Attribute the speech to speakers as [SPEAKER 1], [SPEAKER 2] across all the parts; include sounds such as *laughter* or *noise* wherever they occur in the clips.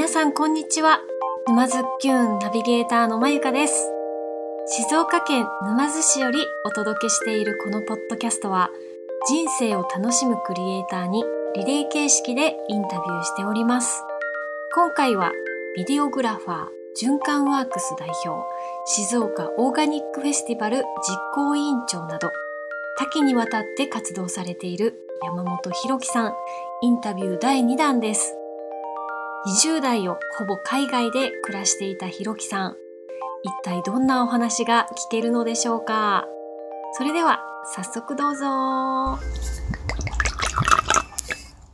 [SPEAKER 1] 皆さんこんにちは。沼津キューンナビゲーターのまゆかです。静岡県沼津市よりお届けしているこのポッドキャストは、人生を楽しむクリエイターにリレー形式でインタビューしております。今回は、ビデオグラファー、循環ワークス代表、静岡オーガニックフェスティバル実行委員長など、多岐にわたって活動されている山本博樹さん、インタビュー第2弾です。20代をほぼ海外で暮らしていたひろきさん。一体どんなお話が聞けるのでしょうか？それでは早速どうぞ。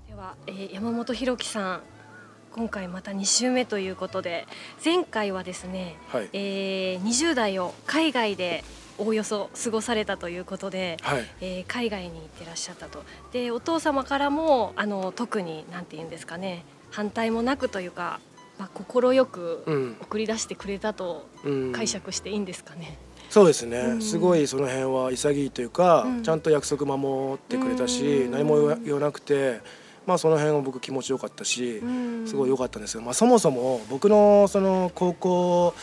[SPEAKER 1] では、えー山本ひろきさん今回また2週目ということで前回はですね、
[SPEAKER 2] はい。
[SPEAKER 1] えー20代を海外でおおよそ過ごされたということで、
[SPEAKER 2] はい。
[SPEAKER 1] えー海外に行ってらっしゃったと。でお父様からもあの特に何て言うんですかね反対もなくというかまあ、快く
[SPEAKER 2] うん。
[SPEAKER 1] 送り出してくれたと
[SPEAKER 2] うん。
[SPEAKER 1] 解釈していいんですかね。
[SPEAKER 2] そうですね、
[SPEAKER 1] うん。
[SPEAKER 2] すごいその辺は潔いというか、
[SPEAKER 1] うん。
[SPEAKER 2] ちゃんと約束守ってくれたし、
[SPEAKER 1] うん。
[SPEAKER 2] 何も言わなくてまあその辺は僕気持ちよかったし、
[SPEAKER 1] うん。
[SPEAKER 2] すごい良かったんですよ、まあ、そもそも僕のその高校、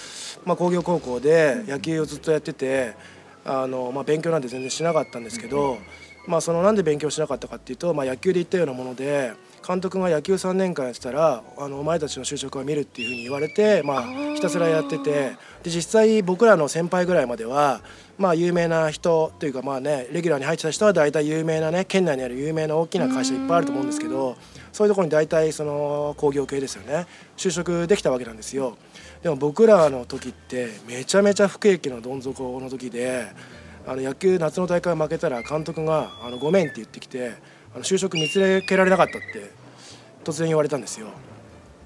[SPEAKER 2] まあ、工業高校で野球をずっとやっててあの、まあ、勉強なんて全然しなかったんですけど、まあ、そのなんで勉強しなかったかっていうと、まあ、野球で言ったようなもので監督が野球3年間やってたらあのお前たちの就職は見るっていうふうに言われて、まあ、ひたすらやっててで実際僕らの先輩ぐらいまでは、まあ、有名な人というかまあねレギュラーに入ってた人は大体有名なね県内にある有名な大きな会社いっぱいあると思うんですけどそういうところに大体その工業系ですよね就職できたわけなんですよ。でも僕らの時ってめちゃめちゃ不景気のどん底の時であの野球夏の大会負けたら監督が「あのごめん」って言ってきてあの就職見つけられなかったって突然言われたんですよ。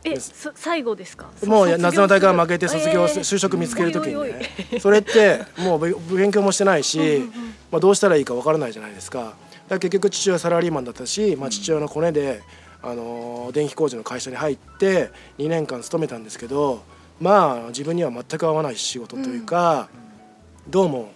[SPEAKER 1] え、そ最後ですか？
[SPEAKER 2] もう夏の大会負けて卒業す、
[SPEAKER 1] えー。
[SPEAKER 2] 就職見つける時にね。*laughs* それってもうべ勉強もしてないし、
[SPEAKER 1] うんうんうん。
[SPEAKER 2] まあ、どうしたらいいかわからないじゃないですか。だ結局父親サラリーマンだったし、まあ、父親のコネで、あのー電気工事の会社に入って2年間勤めたんですけどまあ自分には全く合わない仕事というか、どうも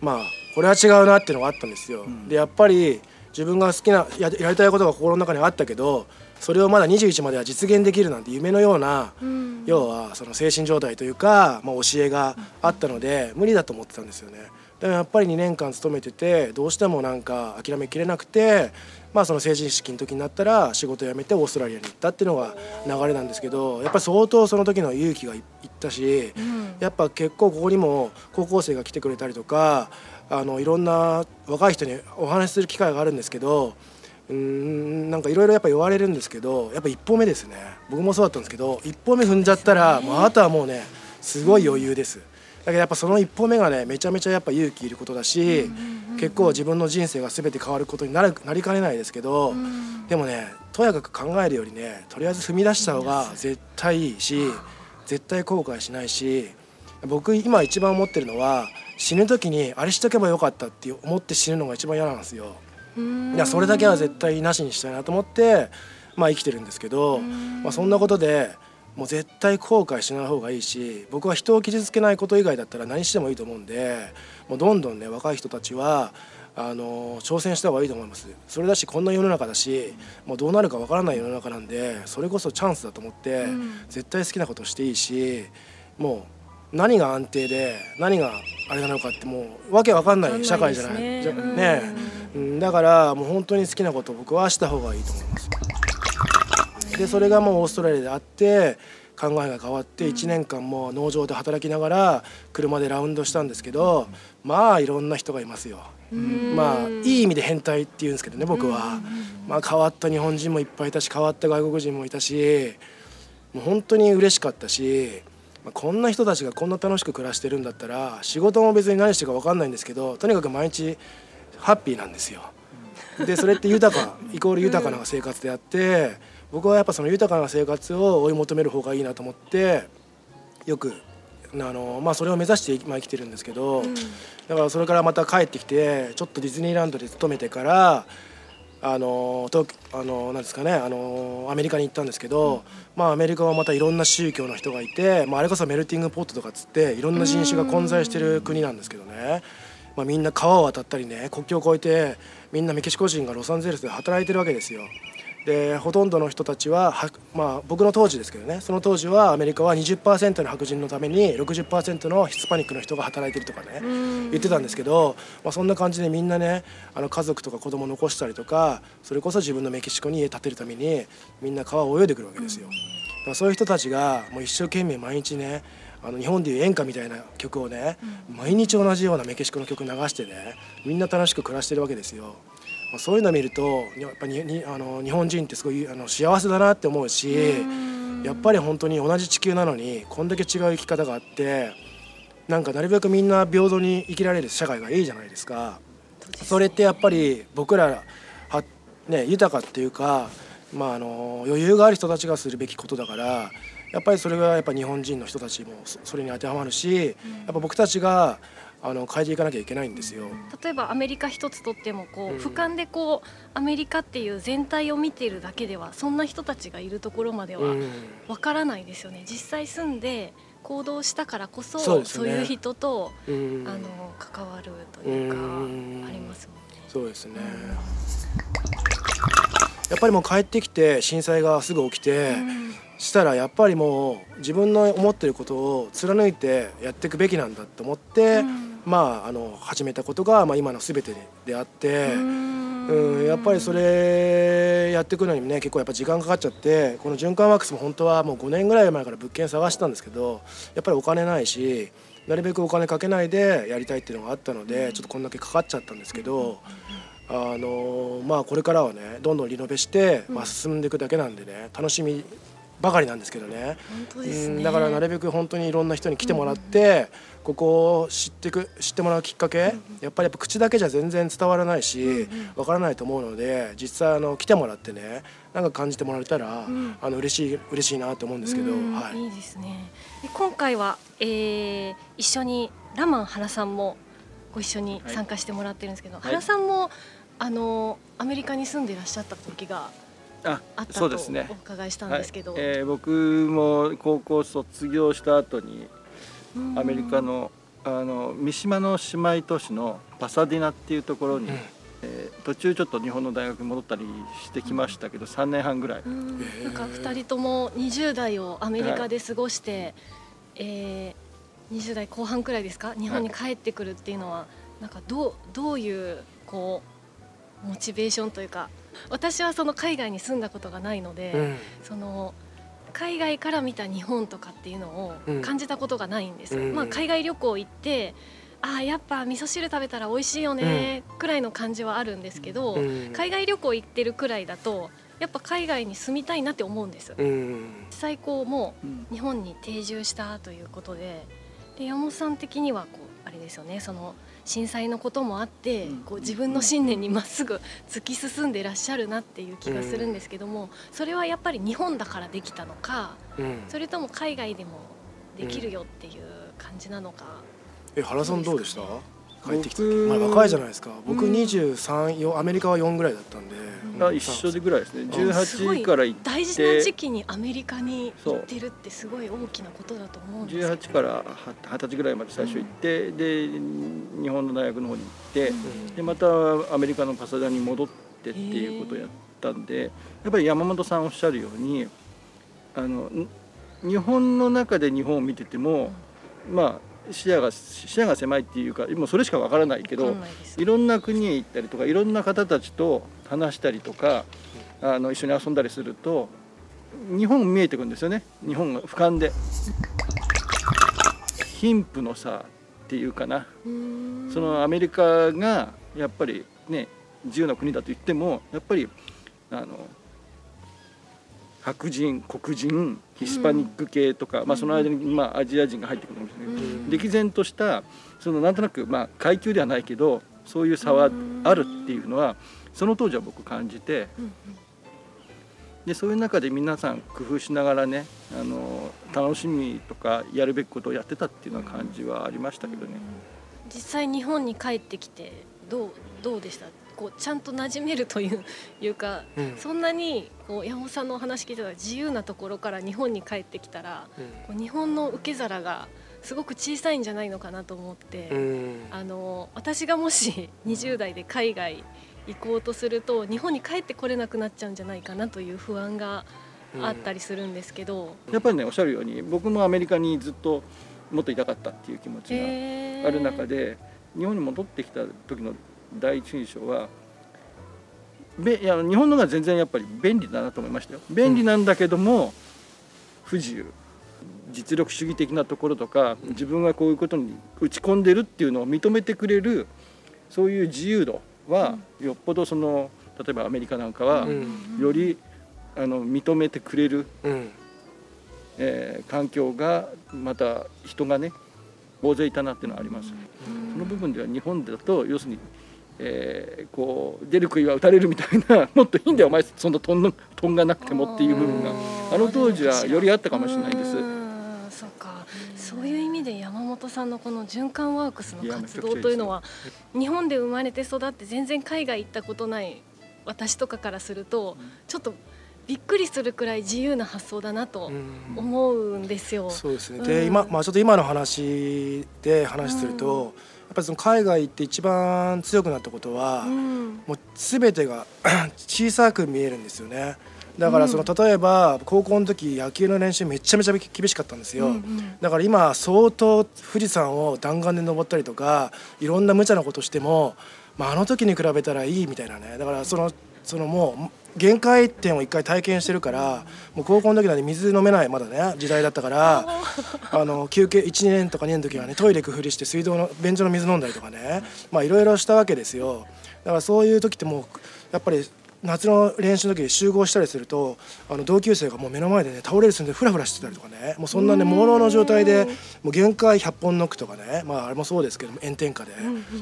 [SPEAKER 2] まあこれは違うなっていうのがあったんですよ。でやっぱり自分が好きなややりたいことが心の中にあったけどそれをまだ21までは実現できるなんて夢のような、
[SPEAKER 1] うん
[SPEAKER 2] 要はその精神状態というか、まあ、教えがあったので無理だと思ってたんですよね。でもやっぱり2年間勤めててどうしてもなんか諦めきれなくて、まあ、その成人式の時になったら仕事辞めてオーストラリアに行ったっていうのが流れなんですけどやっぱり相当その時の勇気がいいったし、
[SPEAKER 1] うん
[SPEAKER 2] やっぱ結構ここにも高校生が来てくれたりとかあのいろんな若い人にお話しする機会があるんですけどうーんなんかいろいろやっぱ言われるんですけどやっぱ一歩目ですね。僕もそうだったんですけど一歩目踏んじゃったら、もうあとはもうねすごい余裕です。だけどやっぱその一歩目がねめちゃめちゃやっぱ勇気いることだし、結構自分の人生が全て変わることになるなりかねないですけど、
[SPEAKER 1] うん。
[SPEAKER 2] でもねとやかく考えるよりねとりあえず踏み出した方が絶対いいし絶対後悔しないし僕今一番思ってるのは死ぬ時にあれしとけばよかったって思って死ぬのが一番嫌なんですよ。
[SPEAKER 1] うん。
[SPEAKER 2] いやそれだけは絶対なしにしたいなと思って、まあ、生きてるんですけど、まあ、そんなことでもう絶対後悔しない方がいいし僕は人を傷つけないこと以外だったら何してもいいと思うんでもうどんどんね若い人たちはあの挑戦した方がいいと思います。それだしこんな世の中だしもうどうなるかわからない世の中なんでそれこそチャンスだと思って、
[SPEAKER 1] うん。
[SPEAKER 2] 絶対好きなことしていいしもう何が安定で何があれなのかってもうわけわかんない社会じゃない。
[SPEAKER 1] ね
[SPEAKER 2] ねうん。だからもう本当に好きなことを僕はした方がいいと思います。でそれがもうオーストラリアであって考えが変わって1年間も農場で働きながら車でラウンドしたんですけどまあいろんな人がいますよ。
[SPEAKER 1] うん。
[SPEAKER 2] まあいい意味で変態って言うんですけどね僕は。まあ変わった日本人もいっぱいいたし変わった外国人もいたしもう本当に嬉しかったし、まあ、こんな人たちがこんな楽しく暮らしてるんだったら仕事も別に何してるか分かんないんですけどとにかく毎日ハッピーなんですよ。でそれって豊か *laughs* イコール豊かな生活であって僕はやっぱその豊かな生活を追い求める方がいいなと思ってよくあの、まあ、それを目指して今生きてるんですけど、だからそれからまた帰ってきてちょっとディズニーランドで勤めてからあの東あのなんですかねあのアメリカに行ったんですけど、まあアメリカはまたいろんな宗教の人がいて、まあ、あれこそメルティングポットとかっつっていろんな人種が混在してる国なんですけどね、まあ、みんな川を渡ったりね国境を越えてみんなメキシコ人がロサンゼルスで働いてるわけですよ。でほとんどの人たちはは、まあ、僕の当時ですけどねその当時はアメリカは20%の白人のために60%のヒスパニックの人が働いてるとかね言ってたんですけど、まあ、そんな感じでみんなねあの家族とか子供残したりとかそれこそ自分のメキシコに家建てるためにみんな川を泳いでくるわけですよ。だそういう人たちがもう一生懸命毎日ねあの日本でいう演歌みたいな曲をね、毎日同じようなメキシコの曲流してねみんな楽しく暮らしてるわけですよ。まあ、そういうのを見るとやっぱににあの日本人ってすごいあの幸せだなって思うしやっぱり本当に同じ地球なのにこんだけ違う生き方があってなんかなるべくみんな平等に生きられる社会がいいじゃないですか。それってやっぱり僕らは、ね、豊かっていうか、まあ、あの余裕がある人たちがするべきことだからやっぱりそれがやっぱ日本人の人たちもそれに当てはまるし、やっぱ僕たちがあの変えていかなきゃいけないんですよ。
[SPEAKER 1] 例えばアメリカ一つとってもこう、うん、俯瞰でこうアメリカっていう全体を見ているだけではそんな人たちがいるところまではわからないですよね。実際住んで行動したからこそそう、ね,、いう人と、うん、あの関わるというか、ありますもんね。
[SPEAKER 2] そうですね、やっぱりもう帰ってきて震災がすぐ起きて、したらやっぱりもう自分の思ってることを貫いてやっていくべきなんだと思って、まあ、あの始めたことが、まあ、今の全てであってうん。やっぱりそれやっていくのにね結構やっぱ時間かかっちゃってこの循環ワークスも本当はもう5年ぐらい前から物件探したんですけどやっぱりお金ないしなるべくお金かけないでやりたいっていうのがあったのでちょっとこんだけかかっちゃったんですけど。あのまあこれからはねどんどんリノベして、まあ、進んでいくだけなんでね楽しみばかりなんですけどね、
[SPEAKER 1] ね、
[SPEAKER 2] だからなるべく本当にいろんな人に来てもらって、ここを知ってく知ってもらうきっかけ、やっぱりやっぱ口だけじゃ全然伝わらないしわ、からないと思うので実際あの来てもらってねなんか感じてもらえたら、うん、あの嬉しい嬉しいなと思うんですけど、は
[SPEAKER 1] い、いいですね。今回は、えー、一緒にラマン原さんもご一緒に参加してもらってるんですけど、はい、原さんもあのアメリカに住んでいらっしゃった時があったとお伺いしたんですけど、
[SPEAKER 3] ねはい、えー、僕も高校卒業した後にアメリカのあの三島の姉妹都市のパサディナっていうところに、うん、えー、途中ちょっと日本の大学に戻ったりしてきましたけど、うん、3年半ぐらい。
[SPEAKER 1] なんか2人とも20代をアメリカで過ごして、はい、えー、20代後半くらいですか？日本に帰ってくるっていうのは、はい、なんかどうどういうこうモチベーションというか私はその海外に住んだことがないので、うん、その海外から見た日本とかっていうのを感じたことがないんです、うん、まあ、海外旅行行ってああやっぱ味噌汁食べたら美味しいよねくらいの感じはあるんですけど、うん、海外旅行行ってるくらいだとやっぱ海外に住みたいなって思うんです、うん、実際こうもう日本に定住したということでで山本さん的にはこうあれですよねその震災のこともあって、こう自分の信念にまっすぐ突き進んでいらっしゃるなっていう気がするんですけども、それはやっぱり日本だからできたのか、それとも海外でもできるよっていう感じなのか。
[SPEAKER 2] え原さんどうでした？帰ってきて。まあ若いじゃないですか。僕23、うん、アメリカは4ぐらいだったんで、
[SPEAKER 3] うん、一緒でぐらいですね。18から行って
[SPEAKER 1] 大事な時期にアメリカに行ってるってすごい大きなことだと思うんですけど。
[SPEAKER 3] 18から二十歳ぐらいまで最初行って、うん、で日本の大学の方に行って、でまたアメリカのパサダに戻ってっていうことをやったんでやっぱり山本さんおっしゃるようにあの日本の中で日本を見てても、まあ視野が視野が狭いっていうか今それしかわからないけどいろんな国へ行ったりとかいろんな方たちと話したりとかあの一緒に遊んだりすると日本見えてくるんですよね。日本が俯瞰で。貧富の差っていうかな。そのアメリカがやっぱりね自由な国だと言ってもやっぱりあの白人黒人ヒスパニック系とか、うん、まあ、その間に、まあ、アジア人が入ってくるかもしれない、うん、歴然としたそのなんとなく、まあ、階級ではないけどそういう差はあるっていうのはその当時は僕感じて、でそういう中で皆さん工夫しながらねあの楽しみとかやるべきことをやってたっていうような感じはありましたけどね。
[SPEAKER 1] 実際日本に帰ってきてどうどうでした？こうちゃんと馴染めるといういうか、うん、そんなにこう山本さんのお話聞いてたら自由なところから日本に帰ってきたら、うん、日本の受け皿がすごく小さいんじゃないのかなと思って、うん、あの私がもし20代で海外
[SPEAKER 4] 行こうとすると日本に帰ってこれなくなっちゃうんじゃないかなという不安があったりするんですけど、
[SPEAKER 3] やっぱりねおっしゃるように僕もアメリカにずっともっといたかったっていう気持ちがある中で日本に戻ってきた時の第一印象はべいや日本のが全然やっぱり便利だなと思いましたよ。便利なんだけども、不自由。実力主義的なところとか自分がこういうことに打ち込んでるっていうのを認めてくれるそういう自由度はよっぽどその例えばアメリカなんかは
[SPEAKER 2] うん。
[SPEAKER 3] よりあの認めてくれる、
[SPEAKER 2] うん。
[SPEAKER 3] えー環境がまた人がね大勢いたなっていうのはあります。その部分では日本だと要するに、えーこう出る杭は打たれるみたいなもっといいんだよお前そんなとんのとんがなくてもっていう部分が。あの当時はよりあったかもしれないです。
[SPEAKER 4] うんそうか。そういう意味で山本さんのこの循環ワークスの活動というのは日本で生まれて育って全然海外行ったことない私とかからするとちょっとびっくりするくらい自由な発想だなと
[SPEAKER 2] うん。
[SPEAKER 4] 思うんですよ。
[SPEAKER 2] そうですね、
[SPEAKER 4] うん。
[SPEAKER 2] で今、まあ、ちょっと今の話で話すると、やっぱりその海外行って一番強くなったことは、
[SPEAKER 4] うん。
[SPEAKER 2] もう全てが *clears throat* 小さく見えるんですよね。だからその、例えば高校の時野球の練習めちゃめちゃ厳しかったんですよ、
[SPEAKER 4] うんうん。
[SPEAKER 2] だから今相当富士山を弾丸で登ったりとかいろんな無茶なことしても、まあ、あの時に比べたらいいみたいなね。だからそのそのもう限界点を一回体験してるからもう高校の時なんで水飲めないまだね時代だったから *laughs* あの休憩12年とか2年の時はねトイレ工夫して水道の便所の水飲んだりとかねまあいろいろしたわけですよ。だからそういう時ってもうやっぱり夏の練習の時に集合したりするとあの同級生がもう目の前でね倒れる寸でフラフラしてたりとかねもうそんなね朦朧の状態でもう限界100本ノックとかねまああれもそうですけど炎天下で、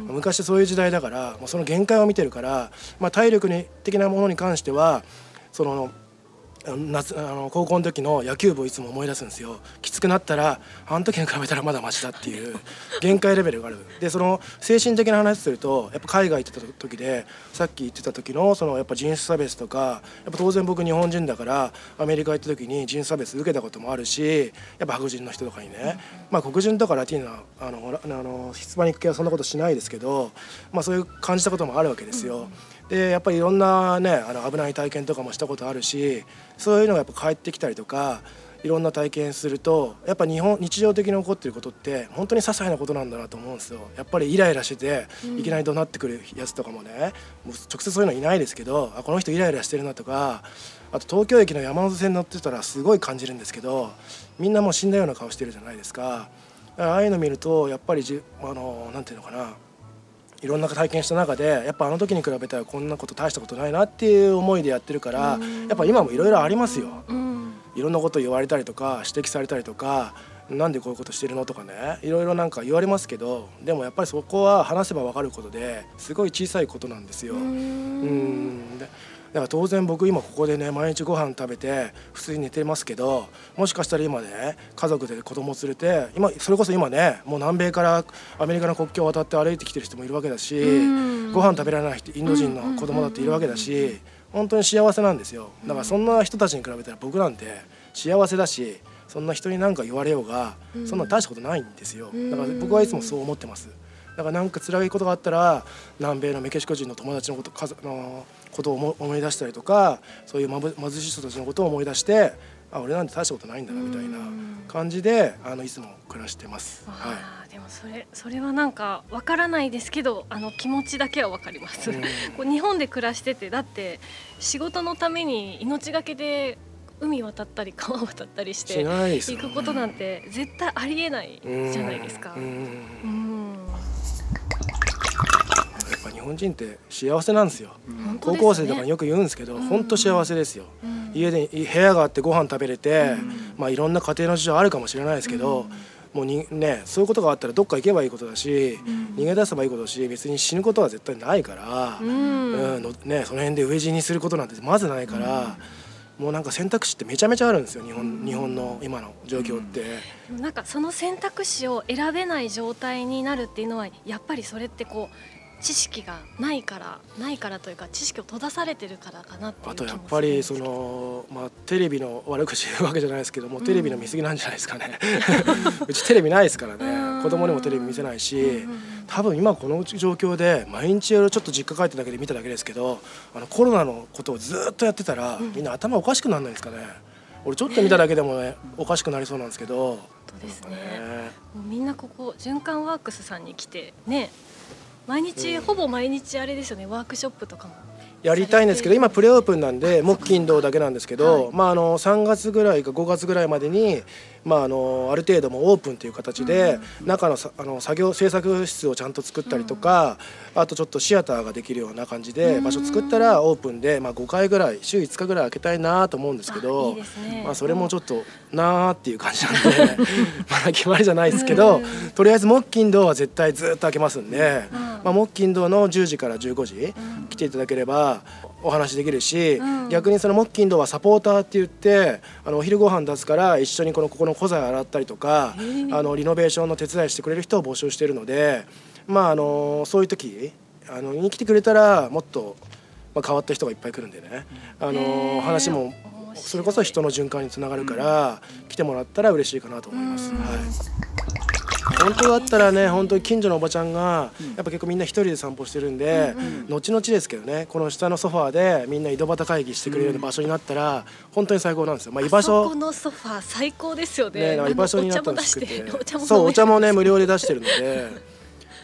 [SPEAKER 2] 昔そういう時代だからもうその限界を見てるから、まあ、体力に的なものに関してはその夏あの高校の時の野球部をいつも思い出すんですよ。きつくなったらあの時に比べたらまだマシだっていう *laughs* 限界レベルがある。でその精神的な話するとやっぱ海外行ってた時でさっき言ってた時のそのやっぱ人種差別とかやっぱ当然僕日本人だからアメリカ行った時に人種差別受けたこともあるしやっぱ白人の人とかにね、まあ黒人とかラティーナあのあのヒスパニック系はそんなことしないですけど、まあ、そういう感じたこともあるわけですよ。でやっぱりいろんなねあの危ない体験とかもしたことあるしそういうのがやっぱ帰ってきたりとかいろんな体験するとやっぱ日本日常的に起こってることって本当に些細なことなんだなと思うんですよ。やっぱりイライラしてていきなり怒鳴ってくるやつとかもねもう直接そういうのいないですけどあこの人イライラしてるなとかあと東京駅の山手線乗ってたらすごい感じるんですけどみんなもう死んだような顔してるじゃないですか。ああいうの見るとやっぱりじあのなんていうのかな。いろんな体験した中でやっぱあの時に比べたらこんなこと大したことないなっていう思いでやってるからやっぱ今もいろいろありますよ。
[SPEAKER 4] うん
[SPEAKER 2] いろんなこと言われたりとか指摘されたりとかなんでこういうことしてるのとかねいろいろなんか言われますけどでもやっぱりそこは話せば分かることですごい小さいことなんですよ。うんでだから当然僕今ここでね毎日ご飯食べて普通に寝てますけどもしかしたら今ね家族で子供連れて今それこそ今ねもう南米からアメリカの国境を渡って歩いてきてる人もいるわけだし
[SPEAKER 4] うん。
[SPEAKER 2] ご飯食べられない人インド人の子供だっているわけだし本当に幸せなんですよ。だからそんな人たちに比べたら僕なんて幸せだしそんな人に何か言われようがそんな大したことないんですよ。だから僕はいつもそう思ってます。だからなんか辛いことがあったら南米のメキシコ人の友達のこと家族のことを思思い出したりとかそういう貧しい人たちのことを思い出してあ俺なんて大したことないんだなみたいな感じであのいつも暮らしてます。は
[SPEAKER 4] あーでもそれそれはなんかわからないですけどあの気持ちだけはわかります、
[SPEAKER 2] うん。*laughs*
[SPEAKER 4] こう日本で暮らしててだって仕事のために命がけで海渡ったり川渡ったりし
[SPEAKER 2] て
[SPEAKER 4] 行くことなんて絶対ありえないじゃないですか。
[SPEAKER 2] うん日本人って幸せなんですよ。
[SPEAKER 4] 本当
[SPEAKER 2] 高校生とかによく言うんですけど、
[SPEAKER 4] うん。
[SPEAKER 2] 本当幸せですよ。
[SPEAKER 4] うん。
[SPEAKER 2] 家で部屋があってご飯食べれて、まあいろんな家庭の事情あるかもしれないですけど、もうにねそういうことがあったらどっか行けばいいことだし、逃げ出せばいいことだし別に死ぬことは絶対ないから、
[SPEAKER 4] うん。
[SPEAKER 2] うんのねその辺で飢え死にすることなんてまずないから、もうなんか選択肢ってめちゃめちゃあるんですよ日本日本の今の状況って。
[SPEAKER 4] でもなんかその選択肢を選べない状態になるっていうのはやっぱりそれってこう知識がないからないからというか知識を閉ざされてるからかなって
[SPEAKER 2] あとやっぱりそのまあテレビの悪口言うわけじゃないですけども、テレビの見過ぎなんじゃないですかね。*laughs* うちテレビないですから
[SPEAKER 4] うん。
[SPEAKER 2] ね子供にもテレビ見せないし、
[SPEAKER 4] うんうんうん。
[SPEAKER 2] 多分今この状況で毎日ちょっと実家帰っただけで見ただけですけどあのコロナのことをずっとやってたら、みんな頭おかしくならないんですかね。俺ちょっと見ただけでもねおかしくなりそうなんですけど。
[SPEAKER 4] そうですね。
[SPEAKER 2] ね。
[SPEAKER 4] もうみんなここ循環ワークスさんに来てね毎日、ほぼ毎日あれですよねワークショップとかも。
[SPEAKER 2] やりたいんですけど今プレオープンなんで木金土だけなんですけど、
[SPEAKER 4] はい。
[SPEAKER 2] まああの3月ぐらいか5月ぐらいまでに、まあ、あのある程度もうオープンという形で、中のさあの作業制作室をちゃんと作ったりとか、あとちょっとシアターができるような感じで場所作ったらオープンで、まあ、5回ぐらい週5日ぐらい開けたいなと思うんですけ
[SPEAKER 4] あ
[SPEAKER 2] どまあ、それもちょっとなーっていう感じなんで *laughs* まだ決まりじゃないですけど、とりあえず木金土は絶対ずっと開けますんで、まあ、木金土の10時から15時来ていただければお話できるし、
[SPEAKER 4] うん。
[SPEAKER 2] 逆にその木金土はサポーターって言ってあのお昼ご飯出すから一緒にこのここの古材洗ったりとかあのリノベーションの手伝いしてくれる人を募集しているのでまああのそういう時あのに来てくれたらもっと、まあ、変わった人がいっぱい来るんでね。あ
[SPEAKER 4] へ
[SPEAKER 2] の
[SPEAKER 4] ー。
[SPEAKER 2] 話もそれこそ人の循環につながるから、来てもらったら嬉しいかなと思います。
[SPEAKER 4] うん。
[SPEAKER 2] はい本当だったらね本当に近所のおばちゃんがやっぱ結構みんな一人で散歩してるんで、後々ですけどねこの下のソファーでみんな井戸端会議してくれるような場所になったら本当に最高なんですよ。まあ、居場所。
[SPEAKER 4] このソファー最高ですよね。
[SPEAKER 2] 居場所になったらしくて
[SPEAKER 4] て。お茶も
[SPEAKER 2] そうお茶もね無料で出してるので。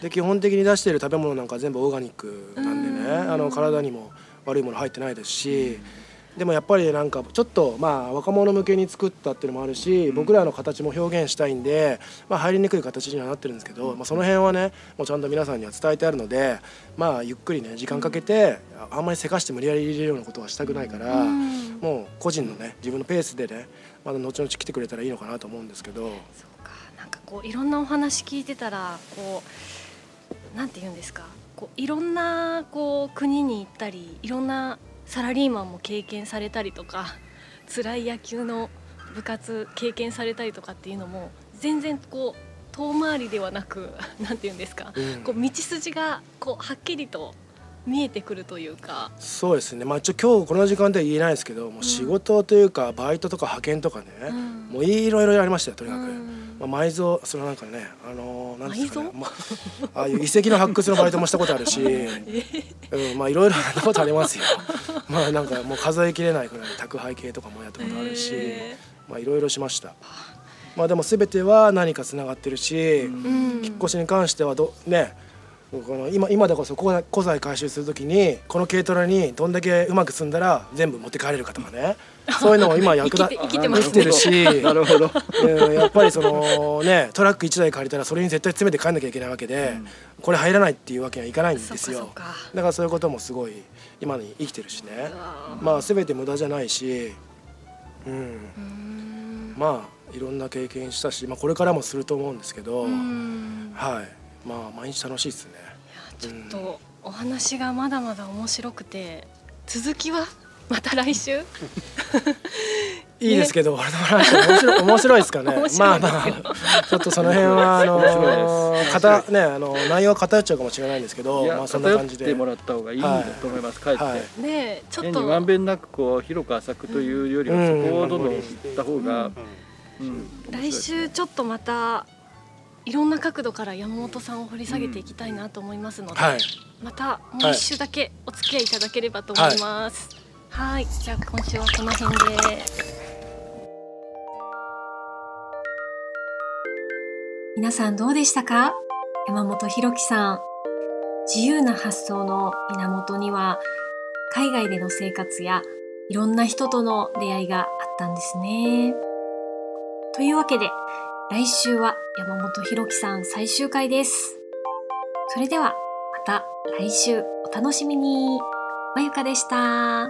[SPEAKER 2] で基本的に出してる食べ物なんか全部オーガニックなんでねあの体にも悪いもの入ってないですしでもやっぱりなんかちょっとまあ若者向けに作ったっていうのもあるし僕らの形も表現したいんで、まあ、入りにくい形にはなってるんですけど、まあ、その辺はねもうちゃんと皆さんには伝えてあるのでまあゆっくりね時間かけてあんまりせかして無理やり入れるようなことはしたくないから。もう個人のね自分のペースでねまだ後々来てくれたらいいのかなと思うんですけど。
[SPEAKER 4] そうか。なんかこういろんなお話聞いてたらこうなんて言うんですか。こういろんなこう国に行ったりいろんなサラリーマンも経験されたりとか辛い野球の部活経験されたりとかっていうのも全然こう遠回りではなくなんて言うんですか、
[SPEAKER 2] うん。
[SPEAKER 4] こう道筋がこうはっきりと見えてくるというか。
[SPEAKER 2] そうですね。まあちょ今日この時間では言えないですけどもう仕事というかバイトとか派遣とかね、
[SPEAKER 4] うん。
[SPEAKER 2] もういろいろやりましたよとにかく。
[SPEAKER 4] うん。
[SPEAKER 2] まあ、埋蔵そのなんかねあのーなんですかねまあ、*laughs* ああいう遺跡の発掘のバイトもしたことあるし、*laughs* うん、まあいろいろやったことありますよ。*laughs* まあなんかもう数えきれないくらい宅配系とかもやったことあるし、
[SPEAKER 4] へ
[SPEAKER 2] まあいろいろしました。まあでも全ては何かつながってるし、
[SPEAKER 4] うん。
[SPEAKER 2] 引っ越しに関してはどねこの今今でこそ古材古材回収するときにこの軽トラにどんだけうまく積んだら全部持って帰れるかとかね。*laughs* そういうのを今役立
[SPEAKER 4] 生きて生きて
[SPEAKER 2] るし。*laughs*
[SPEAKER 3] なるほど。
[SPEAKER 2] うんやっぱりそのねトラック1台借りたらそれに絶対詰めて帰んなきゃいけないわけで、これ入らないっていうわけにはいかないんですよ。だからそういうこともすごい今に生きてるしね。まあ全て無駄じゃないしうん。
[SPEAKER 4] うん。
[SPEAKER 2] まあいろんな経験したし、まあ、これからもすると思うんですけど、
[SPEAKER 4] うん。
[SPEAKER 2] はいまあ毎日楽しいですね。
[SPEAKER 4] ちょっとお話がまだまだ面白くて続きは *laughs* また来週？*laughs*
[SPEAKER 2] いいですけど、俺の話面白い *laughs* 面白いですかね？まあまあちょっとその辺はあの
[SPEAKER 3] 面白いです。
[SPEAKER 2] 偏ねあの内容は偏っちゃうかもしれないんですけどまあそんな
[SPEAKER 3] 偏
[SPEAKER 2] 感じで
[SPEAKER 3] ってもらった方がいいと思います、かえって、
[SPEAKER 2] はい
[SPEAKER 4] ねえちょっと
[SPEAKER 3] 変にまんべんなくこう広く浅くとい。うよりは
[SPEAKER 2] うん
[SPEAKER 3] そこをどんどん行った方が、うん
[SPEAKER 4] 来週ちょっと。またいろんな角度から山本さんを掘り下げていきたいなと思いますので、
[SPEAKER 2] はい
[SPEAKER 4] またもう一週だけお付き合いいただければと思います。はい、じゃあ今週はこの辺で。
[SPEAKER 1] 皆さんどうでしたか？山本博樹さん。自由な発想の源には、海外での生活やいろんな人との出会いがあったんですね。というわけで、来週は山本博樹さん最終回です。それでは、また来週お楽しみに。まゆかでした。